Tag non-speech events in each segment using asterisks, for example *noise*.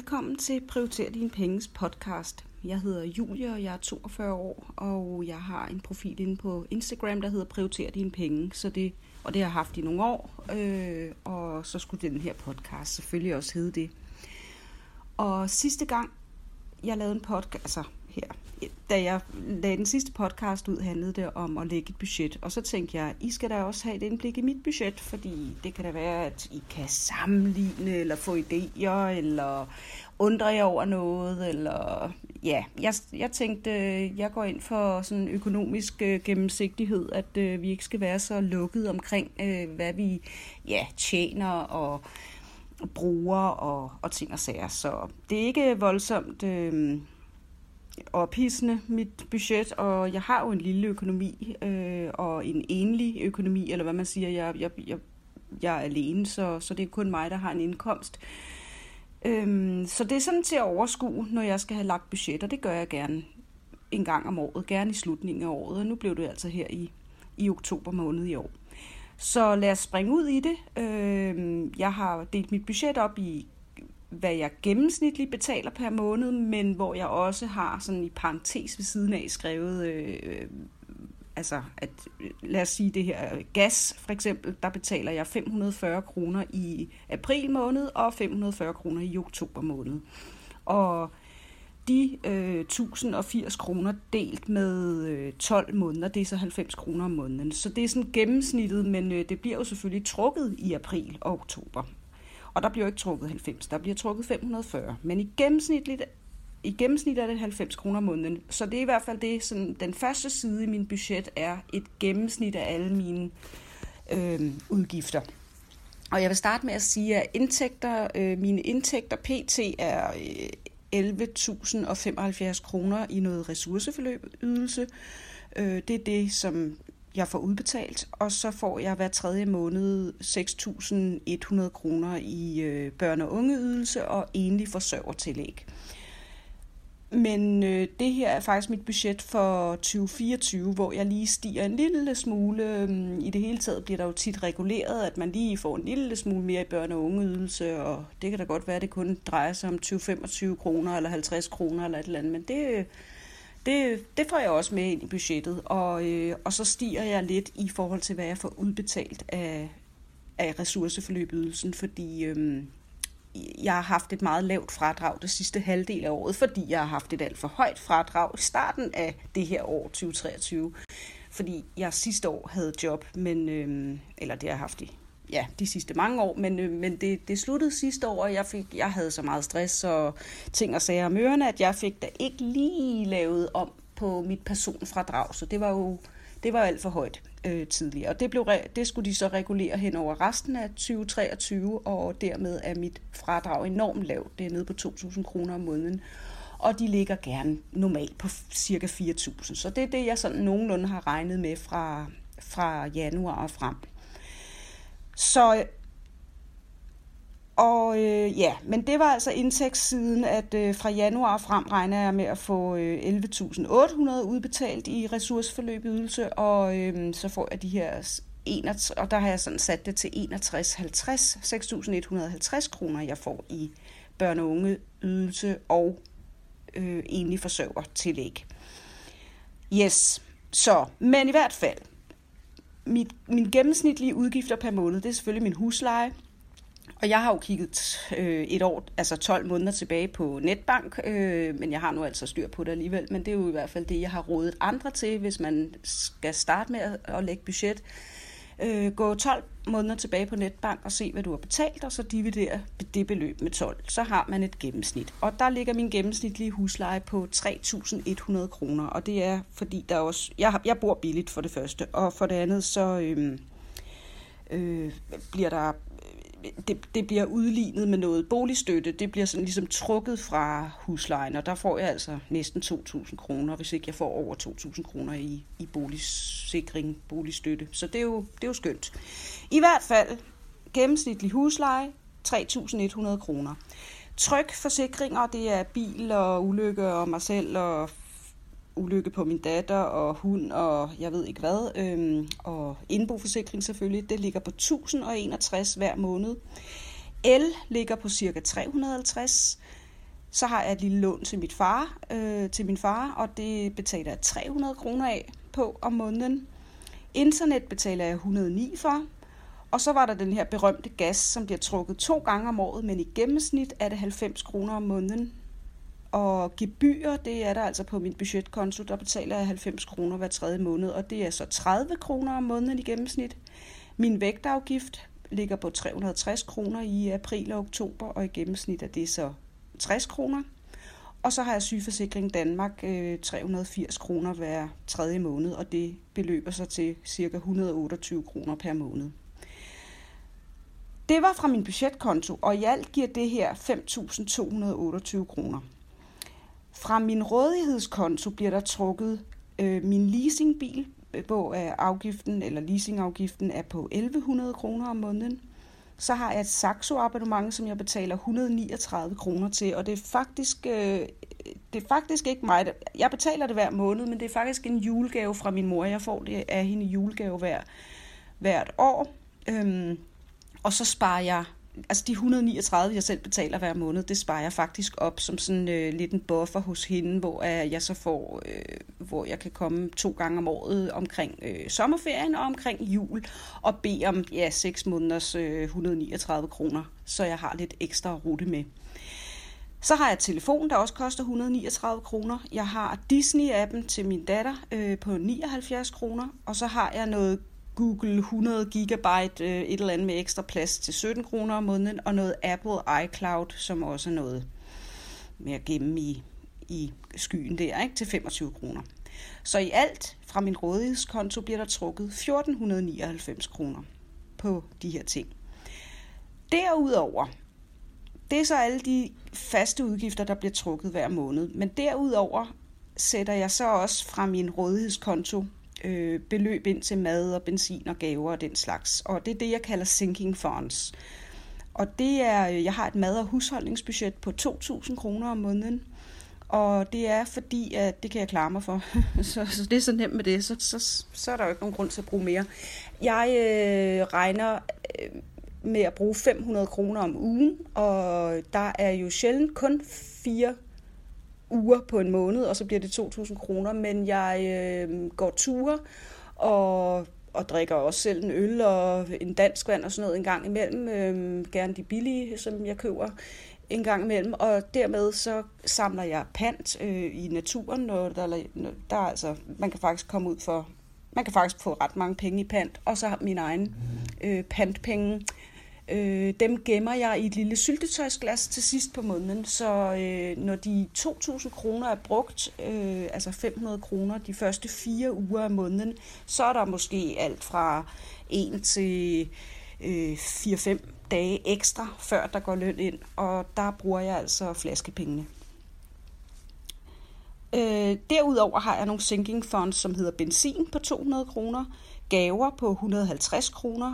Velkommen til Prioriter Dine Penges podcast. Jeg hedder Julie, og jeg er 42 år, og jeg har en profil inde på Instagram, der hedder Prioriter Dine Penge, så det, og det har jeg haft i nogle år, øh, og så skulle den her podcast selvfølgelig også hedde det. Og sidste gang, jeg lavede en podcast, altså her, da jeg lagde den sidste podcast ud, handlede det om at lægge et budget. Og så tænkte jeg, I skal da også have et indblik i mit budget, fordi det kan da være, at I kan sammenligne, eller få idéer, eller undre jer over noget, eller ja, jeg, jeg tænkte, jeg går ind for sådan økonomisk øh, gennemsigtighed, at øh, vi ikke skal være så lukket omkring, øh, hvad vi ja, tjener og bruger og, og ting og sager. Så det er ikke voldsomt... Øh, ophidsende, mit budget, og jeg har jo en lille økonomi, øh, og en enlig økonomi, eller hvad man siger, jeg, jeg, jeg, jeg er alene, så, så det er kun mig, der har en indkomst. Øhm, så det er sådan til at overskue, når jeg skal have lagt budget, og det gør jeg gerne en gang om året, gerne i slutningen af året, og nu blev det altså her i, i oktober måned i år. Så lad os springe ud i det. Øhm, jeg har delt mit budget op i hvad jeg gennemsnitligt betaler per måned, men hvor jeg også har sådan i parentes ved siden af skrevet, øh, altså at øh, lad os sige det her gas for eksempel, der betaler jeg 540 kroner i april måned og 540 kroner i oktober måned. Og de øh, 1080 kroner delt med øh, 12 måneder, det er så 90 kroner om måneden. Så det er sådan gennemsnittet, men øh, det bliver jo selvfølgelig trukket i april og oktober. Og der bliver jo ikke trukket 90, der bliver trukket 540. Men i gennemsnitligt i gennemsnit er det 90 kroner om måneden. Så det er i hvert fald det, som den første side i min budget er et gennemsnit af alle mine øh, udgifter. Og jeg vil starte med at sige, at indtægter, øh, mine indtægter pt. er øh, 11.075 kroner i noget ressourceforløb ydelse. Øh, det er det, som jeg får udbetalt, og så får jeg hver tredje måned 6.100 kroner i øh, børne- og ungeydelse og enlig forsørgertillæg. Men øh, det her er faktisk mit budget for 2024, hvor jeg lige stiger en lille smule. Øhm, I det hele taget bliver der jo tit reguleret, at man lige får en lille smule mere i børne- og ungeydelse, og det kan da godt være, at det kun drejer sig om 20-25 kroner eller 50 kroner eller et eller andet, men det, det, det får jeg også med ind i budgettet, og, øh, og så stiger jeg lidt i forhold til, hvad jeg får udbetalt af, af ressourceforløbydelsen, fordi øh, jeg har haft et meget lavt fradrag det sidste halvdel af året, fordi jeg har haft et alt for højt fradrag i starten af det her år 2023, fordi jeg sidste år havde job, men, øh, eller det har jeg haft i ja, de sidste mange år, men, øh, men det, det sluttede sidste år, og jeg, fik, jeg havde så meget stress og ting og sager om ørerne, at jeg fik da ikke lige lavet om på mit personfradrag, så det var jo det var alt for højt øh, tidligere. Og det, blev, det skulle de så regulere hen over resten af 2023, og dermed er mit fradrag enormt lavt. Det er nede på 2.000 kroner om måneden. Og de ligger gerne normalt på cirka 4.000. Så det er det, jeg sådan nogenlunde har regnet med fra, fra januar og frem. Så og øh, ja, men det var altså indtægtssiden, at øh, fra januar frem regner jeg med at få øh, 11.800 udbetalt i ressourceforløbydelse, og øh, så får jeg de her 61, og der har jeg sådan sat det til 61,50, 6.150 kroner, jeg får i børne- og ungeydelse og øh, enlig forsørger tillæg. Yes, så, men i hvert fald, mit, min gennemsnitlige udgifter per måned, det er selvfølgelig min husleje. Og jeg har jo kigget øh, et år, altså 12 måneder tilbage på netbank, øh, men jeg har nu altså styr på det alligevel. Men det er jo i hvert fald det, jeg har rådet andre til, hvis man skal starte med at, at lægge budget. Øh, gå 12 måneder tilbage på netbank og se, hvad du har betalt, og så dividere det beløb med 12. Så har man et gennemsnit. Og der ligger min gennemsnitlige husleje på 3.100 kroner, og det er fordi, der også, jeg, jeg bor billigt for det første, og for det andet, så øh, øh, bliver der det, det bliver udlignet med noget boligstøtte. Det bliver sådan ligesom trukket fra huslejen, og der får jeg altså næsten 2.000 kroner, hvis ikke jeg får over 2.000 kroner i, i boligsikring, boligstøtte. Så det er, jo, det er jo skønt. I hvert fald gennemsnitlig husleje, 3.100 kroner. Tryk forsikringer, det er bil og ulykke og mig selv og ulykke på min datter og hund og jeg ved ikke hvad. Øhm, og indboforsikring selvfølgelig, det ligger på 1061 hver måned. El ligger på cirka 350. Så har jeg et lille lån til, mit far, øh, til min far, og det betaler jeg 300 kroner af på om måneden. Internet betaler jeg 109 for. Og så var der den her berømte gas, som bliver trukket to gange om året, men i gennemsnit er det 90 kroner om måneden. Og gebyr, det er der altså på min budgetkonto, der betaler jeg 90 kroner hver tredje måned, og det er så 30 kroner om måneden i gennemsnit. Min vægtafgift ligger på 360 kroner i april og oktober, og i gennemsnit er det så 60 kroner. Og så har jeg sygeforsikring Danmark øh, 380 kroner hver tredje måned, og det beløber sig til ca. 128 kroner per måned. Det var fra min budgetkonto, og i alt giver det her 5.228 kroner. Fra min rådighedskonto bliver der trukket øh, min leasingbil, øh, hvor øh, afgiften eller leasingafgiften er på 1100 kroner om måneden. Så har jeg et Saxo abonnement, som jeg betaler 139 kroner til, og det er faktisk øh, det er faktisk ikke mig. Der, Jeg betaler det hver måned, men det er faktisk en julegave fra min mor. Jeg får det af hende julegave hver, hvert år. Øhm, og så sparer jeg altså de 139, jeg selv betaler hver måned, det sparer jeg faktisk op som sådan øh, lidt en buffer hos hende, hvor øh, jeg så får, øh, hvor jeg kan komme to gange om året omkring øh, sommerferien og omkring jul og bede om ja, 6 måneders øh, 139 kroner, så jeg har lidt ekstra rute med. Så har jeg telefon, der også koster 139 kroner. Jeg har Disney-appen til min datter øh, på 79 kroner. Og så har jeg noget Google 100 gigabyte, øh, et eller andet med ekstra plads til 17 kroner om måneden, og noget Apple iCloud, som også er noget med at gemme i, i skyen der, ikke, til 25 kroner. Så i alt fra min rådighedskonto bliver der trukket 1499 kroner på de her ting. Derudover, det er så alle de faste udgifter, der bliver trukket hver måned. Men derudover sætter jeg så også fra min rådighedskonto øh, beløb ind til mad og benzin og gaver og den slags. Og det er det, jeg kalder sinking funds. Og det er, øh, jeg har et mad- og husholdningsbudget på 2.000 kroner om måneden. Og det er fordi, at det kan jeg klare mig for. *laughs* så, så det er så nemt med det. Så, så, så er der jo ikke nogen grund til at bruge mere. Jeg øh, regner øh, med at bruge 500 kroner om ugen, og der er jo sjældent kun fire uger på en måned, og så bliver det 2.000 kroner, men jeg øh, går ture og, og drikker også selv en øl og en dansk vand og sådan noget en gang imellem, øh, gerne de billige, som jeg køber en gang imellem, og dermed så samler jeg pant øh, i naturen, når der, når der altså, man kan faktisk komme ud for, man kan faktisk få ret mange penge i pant, og så har min egen øh, pantpenge, Øh, dem gemmer jeg i et lille syltetøjsglas til sidst på måneden, så øh, når de 2.000 kroner er brugt, øh, altså 500 kroner de første fire uger af måneden, så er der måske alt fra 1 til øh, 4-5 dage ekstra, før der går løn ind, og der bruger jeg altså flaskepengene. Øh, derudover har jeg nogle sinking funds, som hedder benzin på 200 kroner, gaver på 150 kroner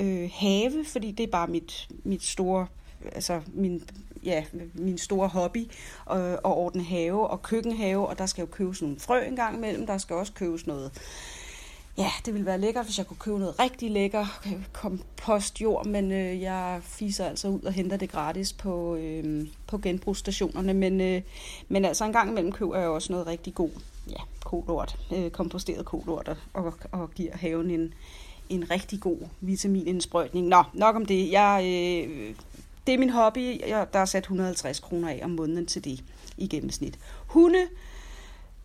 øh, have, fordi det er bare mit, mit store, altså min, ja, min store hobby øh, at ordne have og køkkenhave, og der skal jo købes nogle frø en gang imellem, der skal også købes noget Ja, det ville være lækkert, hvis jeg kunne købe noget rigtig lækker kompostjord, men øh, jeg fiser altså ud og henter det gratis på, øh, på genbrugsstationerne. Men, øh, men altså en gang imellem køber jeg også noget rigtig god ja, kolort, øh, komposteret kolort, og, og, og giver haven en, en rigtig god vitaminindsprøjtning. Nå, nok om det. Jeg, øh, det er min hobby. Jeg, der er sat 150 kroner af om måneden til det i gennemsnit. Hunde,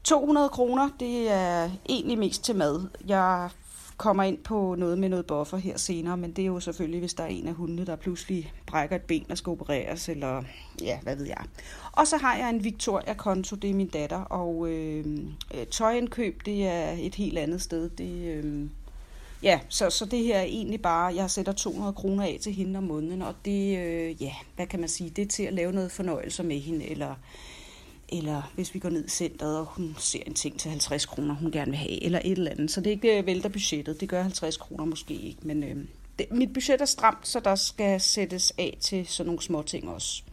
200 kroner, det er egentlig mest til mad. Jeg kommer ind på noget med noget buffer her senere, men det er jo selvfølgelig, hvis der er en af hundene, der pludselig brækker et ben og skal opereres, eller ja, hvad ved jeg. Og så har jeg en Victoria-konto, det er min datter, og øh, øh tøjindkøb, det er et helt andet sted. Det, øh, Ja, så, så det her er egentlig bare, jeg sætter 200 kroner af til hende om måneden, og det, øh, ja, hvad kan man sige, det er til at lave noget fornøjelse med hende, eller, eller hvis vi går ned i centret, og hun ser en ting til 50 kroner, hun gerne vil have, eller et eller andet. Så det er ikke øh, vælter budgettet, det gør 50 kroner måske ikke, men øh, det, mit budget er stramt, så der skal sættes af til sådan nogle små ting også.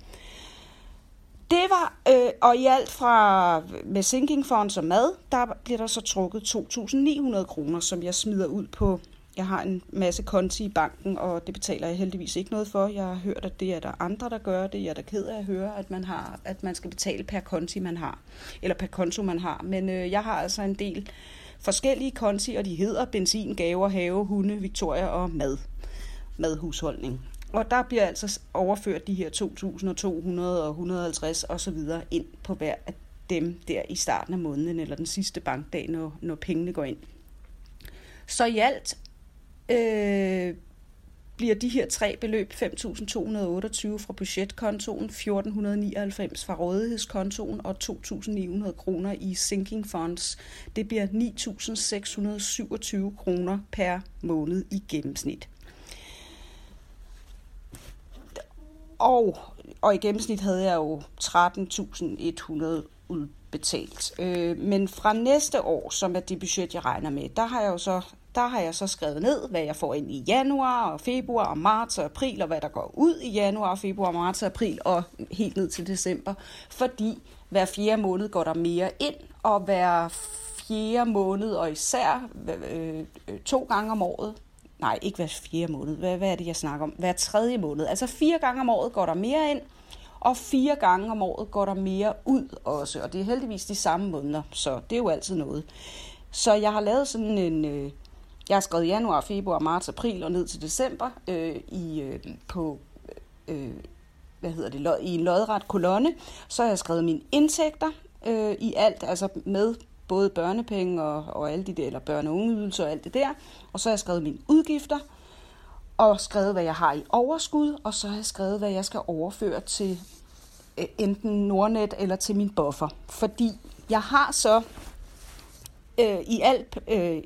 Det var, øh, og i alt fra med sinking funds og mad, der bliver der så trukket 2.900 kroner, som jeg smider ud på jeg har en masse konti i banken, og det betaler jeg heldigvis ikke noget for. Jeg har hørt, at det er der andre, der gør det. Jeg er da ked af at høre, at man, har, at man skal betale per konti, man har. Eller per konto, man har. Men øh, jeg har altså en del forskellige konti, og de hedder benzin, gaver, have, hunde, Victoria og mad. Madhusholdning. Og der bliver altså overført de her 2.200 og 150 osv. ind på hver af dem der i starten af måneden, eller den sidste bankdag, når, når pengene går ind. Så i alt øh, bliver de her tre beløb 5.228 fra budgetkontoen, 1.499 fra rådighedskontoen og 2.900 kroner i sinking funds. Det bliver 9.627 kroner per måned i gennemsnit. Og, og i gennemsnit havde jeg jo 13.100 udbetalt. Øh, men fra næste år, som er det budget, jeg regner med, der har jeg jo så der har jeg så skrevet ned, hvad jeg får ind i januar og februar og marts og april, og hvad der går ud i januar, februar, marts og april og helt ned til december. Fordi hver fjerde måned går der mere ind, og hver fjerde måned, og især øh, øh to gange om året, nej, ikke hver fjerde måned, hvad, hvad er det, jeg snakker om? Hver tredje måned. Altså fire gange om året går der mere ind, og fire gange om året går der mere ud også, og det er heldigvis de samme måneder, så det er jo altid noget. Så jeg har lavet sådan en, øh, jeg har skrevet januar, februar, marts, april og ned til december øh, i, øh, på øh, hvad hedder det, i en lodret kolonne. Så har jeg skrevet mine indtægter øh, i alt, altså med både børnepenge og, og alle de der, eller børne- og ungeydelser og alt det der. Og så har jeg skrevet mine udgifter, og skrevet, hvad jeg har i overskud, og så har jeg skrevet, hvad jeg skal overføre til øh, enten Nordnet eller til min buffer. Fordi jeg har så øh, i alt øh,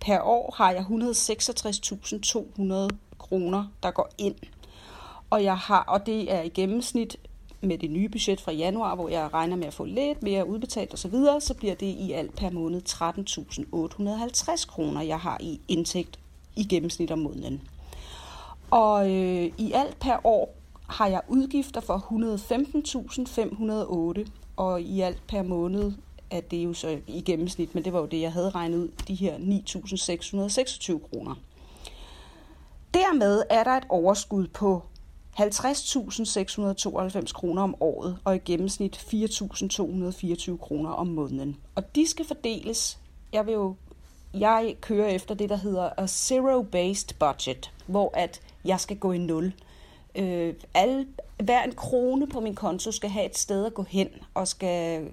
per år har jeg 166.200 kroner, der går ind. Og, jeg har, og det er i gennemsnit med det nye budget fra januar, hvor jeg regner med at få lidt mere udbetalt osv., så, så bliver det i alt per måned 13.850 kroner, jeg har i indtægt i gennemsnit om måneden. Og øh, i alt per år har jeg udgifter for 115.508, og i alt per måned at det er jo så i gennemsnit, men det var jo det, jeg havde regnet ud, de her 9.626 kroner. Dermed er der et overskud på 50.692 kroner om året, og i gennemsnit 4.224 kroner om måneden. Og de skal fordeles, jeg vil jo, jeg kører efter det, der hedder a zero-based budget, hvor at jeg skal gå i nul. Øh, alle, hver en krone på min konto skal have et sted at gå hen, og skal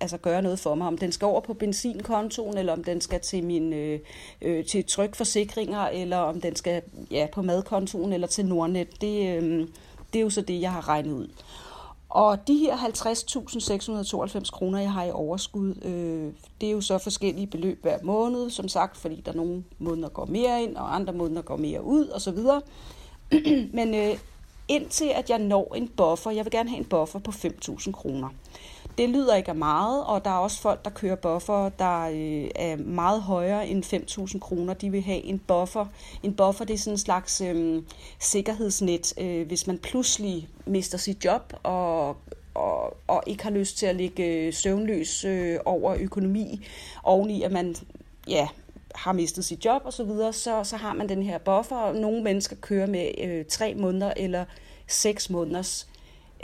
altså gøre noget for mig. Om den skal over på benzinkontoen, eller om den skal til min øh, øh, til trykforsikringer, eller om den skal ja, på madkontoen eller til Nordnet. Det, øh, det er jo så det, jeg har regnet ud. Og de her 50.692 kroner, jeg har i overskud, øh, det er jo så forskellige beløb hver måned, som sagt, fordi der nogle måneder går mere ind, og andre måneder går mere ud, osv. *clears throat* Men øh, indtil at jeg når en buffer, jeg vil gerne have en buffer på 5.000 kroner. Det lyder ikke af meget, og der er også folk, der kører buffer, der øh, er meget højere end 5.000 kroner. De vil have en buffer. En buffer det er sådan en slags øh, sikkerhedsnet, øh, hvis man pludselig mister sit job og, og, og ikke har lyst til at ligge øh, søvnløs øh, over økonomi, oveni at man ja, har mistet sit job osv., så, videre, så, så har man den her buffer. Nogle mennesker kører med øh, tre måneder eller seks måneders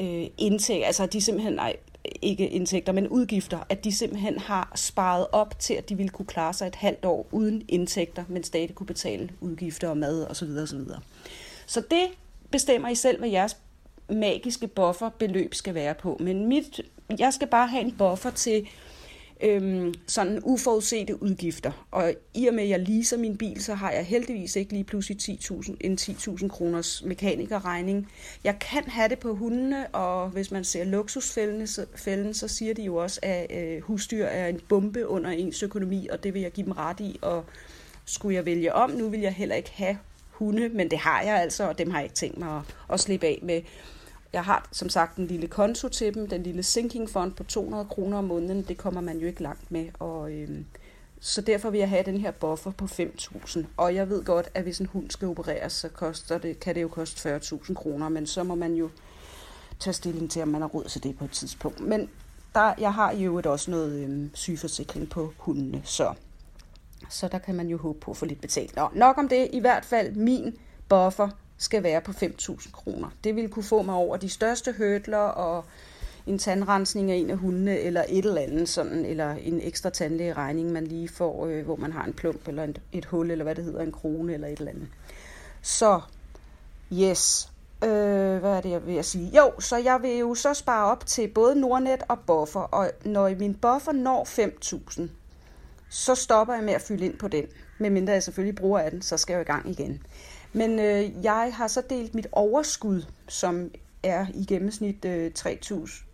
øh, indtægt. Altså de simpelthen, nej, ikke indtægter, men udgifter, at de simpelthen har sparet op til, at de ville kunne klare sig et halvt år uden indtægter, men stadig kunne betale udgifter og mad osv. osv. Så det bestemmer I selv, hvad jeres magiske bufferbeløb skal være på. Men mit, jeg skal bare have en buffer til øhm, sådan uforudsete udgifter. Og i og med, at jeg leaser min bil, så har jeg heldigvis ikke lige pludselig 10.000, en 10.000 kroners mekanikerregning. Jeg kan have det på hundene, og hvis man ser luksusfælden, så, fælden, så siger de jo også, at øh, husdyr er en bombe under ens økonomi, og det vil jeg give dem ret i. Og skulle jeg vælge om, nu vil jeg heller ikke have hunde, men det har jeg altså, og dem har jeg ikke tænkt mig at, at slippe af med. Jeg har som sagt en lille konto til dem, den lille sinking fond på 200 kroner om måneden, det kommer man jo ikke langt med. Og, øh, så derfor vil jeg have den her buffer på 5.000. Og jeg ved godt, at hvis en hund skal opereres, så koster det, kan det jo koste 40.000 kroner, men så må man jo tage stilling til, om man har råd til det på et tidspunkt. Men der, jeg har jo også noget øh, sygeforsikring på hundene, så Så der kan man jo håbe på at få lidt betalt. Nå, nok om det. I hvert fald min buffer skal være på 5.000 kroner. Det vil kunne få mig over de største hørtler og en tandrensning af en af hundene, eller et eller andet sådan, eller en ekstra tandlægeregning, man lige får, øh, hvor man har en plump, eller et, et hul, eller hvad det hedder, en krone, eller et eller andet. Så, yes, øh, hvad er det, jeg vil sige? Jo, så jeg vil jo så spare op til både Nordnet og buffer, og når min buffer når 5.000, så stopper jeg med at fylde ind på den. Medmindre jeg selvfølgelig bruger af den, så skal jeg i gang igen. Men øh, jeg har så delt mit overskud, som er i gennemsnit øh, 3.000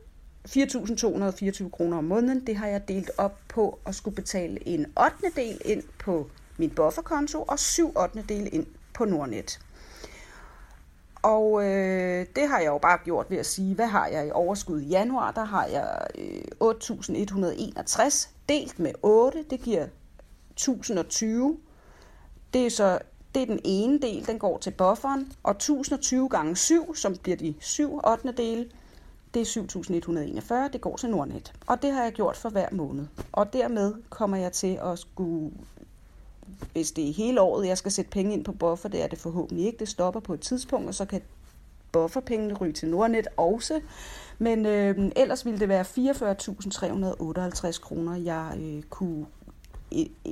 4.224 kroner om måneden. Det har jeg delt op på at skulle betale en 8. del ind på min bufferkonto og 7 8. del ind på Nordnet. Og øh, det har jeg jo bare gjort ved at sige, hvad har jeg i overskud i januar? Der har jeg øh, 8.161 delt med 8, det giver 1020. Det er så det er den ene del, den går til bufferen, og 1020 gange 7, som bliver de 7 8. dele, det er 7.141, det går til Nordnet. Og det har jeg gjort for hver måned. Og dermed kommer jeg til at skulle, hvis det er hele året, jeg skal sætte penge ind på buffer, det er det forhåbentlig ikke, det stopper på et tidspunkt, og så kan bufferpengene ryge til Nordnet også. Men øh, ellers ville det være 44.358 kroner, jeg øh, kunne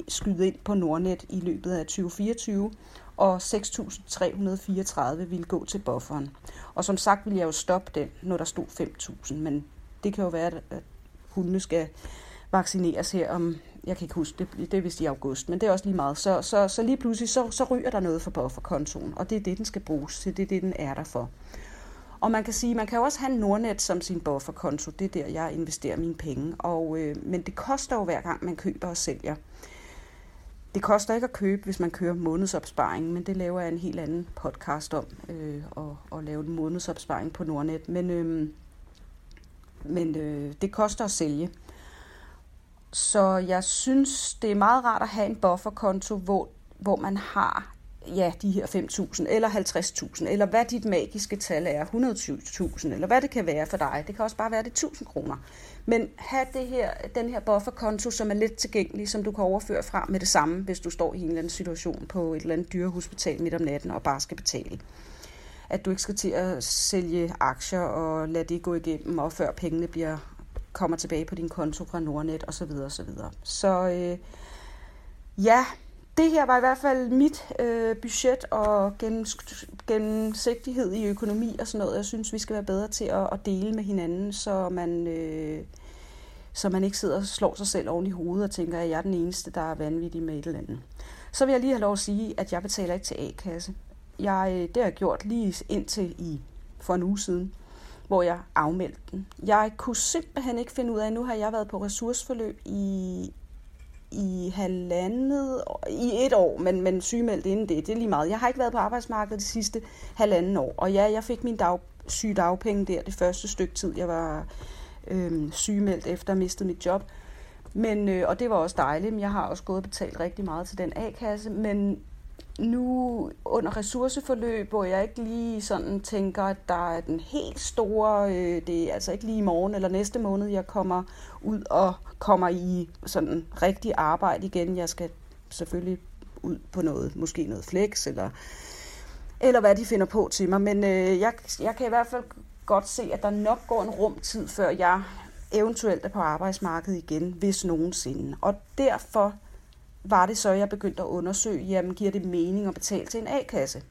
skyde ind på Nordnet i løbet af 2024 og 6.334 ville gå til bufferen. Og som sagt ville jeg jo stoppe den, når der stod 5.000, men det kan jo være, at hundene skal vaccineres her om, jeg kan ikke huske det, det er vist i august, men det er også lige meget. Så, så, så lige pludselig, så, så ryger der noget for bufferkontoen, og det er det, den skal bruges til, det er det, den er der for. Og man kan sige, man kan jo også have Nordnet som sin bufferkonto, det er der, jeg investerer mine penge, og, øh, men det koster jo hver gang, man køber og sælger. Det koster ikke at købe, hvis man kører månedsopsparing, men det laver jeg en helt anden podcast om, øh, og, og lave en månedsopsparing på Nordnet. Men, øh, men øh, det koster at sælge. Så jeg synes, det er meget rart at have en bufferkonto, hvor, hvor man har ja, de her 5.000 eller 50.000, eller hvad dit magiske tal er, 120.000, eller hvad det kan være for dig. Det kan også bare være det 1.000 kroner. Men have det her, den her bufferkonto, som er lidt tilgængelig, som du kan overføre fra med det samme, hvis du står i en eller anden situation på et eller andet dyrehospital midt om natten og bare skal betale. At du ikke skal til at sælge aktier og lade det gå igennem, og før pengene bliver, kommer tilbage på din konto fra Nordnet osv. osv. Så øh, ja, det her var i hvert fald mit øh, budget og gennemsigtighed i økonomi og sådan noget. Jeg synes, vi skal være bedre til at, at dele med hinanden, så man, øh, så man ikke sidder og slår sig selv oven i hovedet og tænker, at jeg er den eneste, der er vanvittig med et eller andet. Så vil jeg lige have lov at sige, at jeg betaler ikke til A-kasse. Jeg, øh, det har jeg gjort lige indtil i for en uge siden, hvor jeg afmeldte den. Jeg kunne simpelthen ikke finde ud af, nu har jeg været på ressourceforløb i i halvandet, i et år, men, men sygemeldt inden det, det er lige meget. Jeg har ikke været på arbejdsmarkedet de sidste halvanden år, og ja, jeg fik min dag, sygedagpenge der det første stykke tid, jeg var øh, sygemeldt efter at mistet mit job. Men, øh, og det var også dejligt, men jeg har også gået og betalt rigtig meget til den A-kasse, men nu under ressourceforløb, hvor jeg ikke lige sådan tænker, at der er den helt store, øh, det er altså ikke lige i morgen eller næste måned, jeg kommer ud og kommer i sådan rigtig arbejde igen. Jeg skal selvfølgelig ud på noget, måske noget flex, eller, eller hvad de finder på til mig. Men øh, jeg, jeg kan i hvert fald godt se, at der nok går en rumtid, før jeg eventuelt er på arbejdsmarkedet igen, hvis nogensinde. Og derfor var det så, jeg begyndte at undersøge, jamen giver det mening at betale til en A-kasse?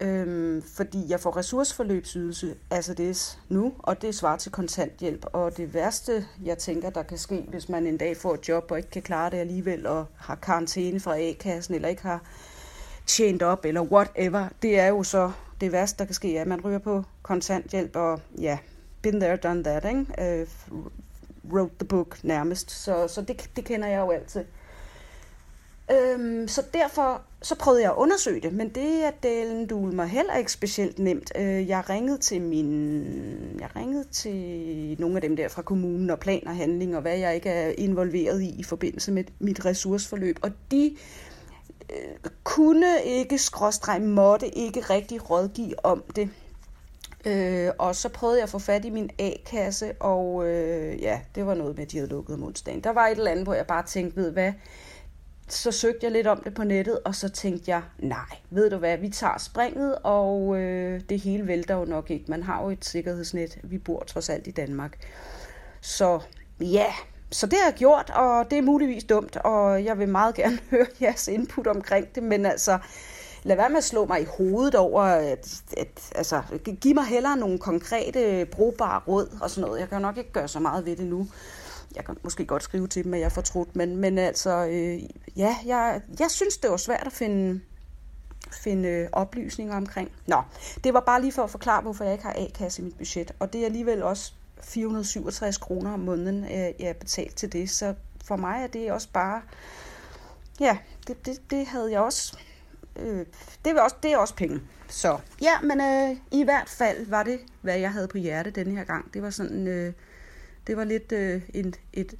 Øhm, fordi jeg får ressourceforløbsydelse, altså det nu, og det svarer til kontanthjælp. Og det værste, jeg tænker, der kan ske, hvis man en dag får et job og ikke kan klare det alligevel, og har karantæne fra A-kassen, eller ikke har tjent op, eller whatever, det er jo så det værste, der kan ske, at man ryger på kontanthjælp, og ja, been there, done that, ikke? Øh, wrote the book nærmest. Så, så det, det kender jeg jo altid. Øhm, så derfor så prøvede jeg at undersøge det, men det er delen dul mig heller ikke specielt nemt. Øh, jeg ringede til min, jeg ringede til nogle af dem der fra kommunen og plan og handling og hvad jeg ikke er involveret i i forbindelse med mit ressourceforløb, og de øh, kunne ikke, skråstreg måtte ikke rigtig rådgive om det. Øh, og så prøvede jeg at få fat i min A-kasse, og øh, ja, det var noget med, at de havde lukket om onsdagen. Der var et eller andet, hvor jeg bare tænkte, ved hvad, så søgte jeg lidt om det på nettet, og så tænkte jeg, nej, ved du hvad, vi tager springet, og øh, det hele vælter jo nok ikke. Man har jo et sikkerhedsnet, vi bor trods alt i Danmark. Så ja, så det har jeg gjort, og det er muligvis dumt, og jeg vil meget gerne *laughs* høre jeres input omkring det, men altså, lad være med at slå mig i hovedet over, at, at altså, giv mig hellere nogle konkrete, brugbare råd og sådan noget. Jeg kan jo nok ikke gøre så meget ved det nu. Jeg kan måske godt skrive til dem, at jeg er fortrudt, men, men altså, øh, ja, jeg, jeg synes, det var svært at finde, finde øh, oplysninger omkring. Nå, det var bare lige for at forklare, hvorfor jeg ikke har A-kasse i mit budget, og det er alligevel også 467 kroner om måneden, øh, jeg er betalt til det, så for mig er det også bare, ja, det, det, det havde jeg også øh, det, er også, det er også penge. Så ja, men øh, i hvert fald var det, hvad jeg havde på hjerte denne her gang. Det var sådan, øh, det var lidt øh, en, et,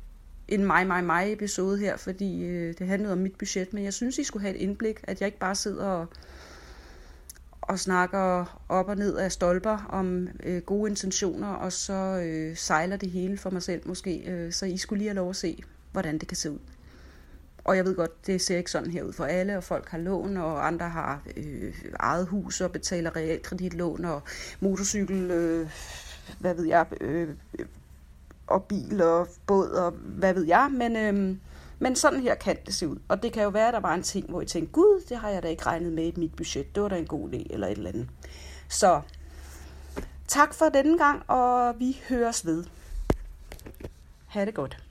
en mig, mig, mig episode her, fordi øh, det handlede om mit budget, men jeg synes, I skulle have et indblik, at jeg ikke bare sidder og, og snakker op og ned af stolper om øh, gode intentioner, og så øh, sejler det hele for mig selv måske, øh, så I skulle lige have lov at se, hvordan det kan se ud. Og jeg ved godt, det ser ikke sådan her ud for alle, og folk har lån, og andre har øh, eget hus og betaler realkreditlån og motorcykel, øh, hvad ved jeg, øh, og bil og båd og hvad ved jeg, men, øhm, men sådan her kan det se ud. Og det kan jo være, at der var en ting, hvor I tænkte, gud, det har jeg da ikke regnet med i mit budget, det var da en god idé, eller et eller andet. Så tak for denne gang, og vi høres ved. Ha' det godt.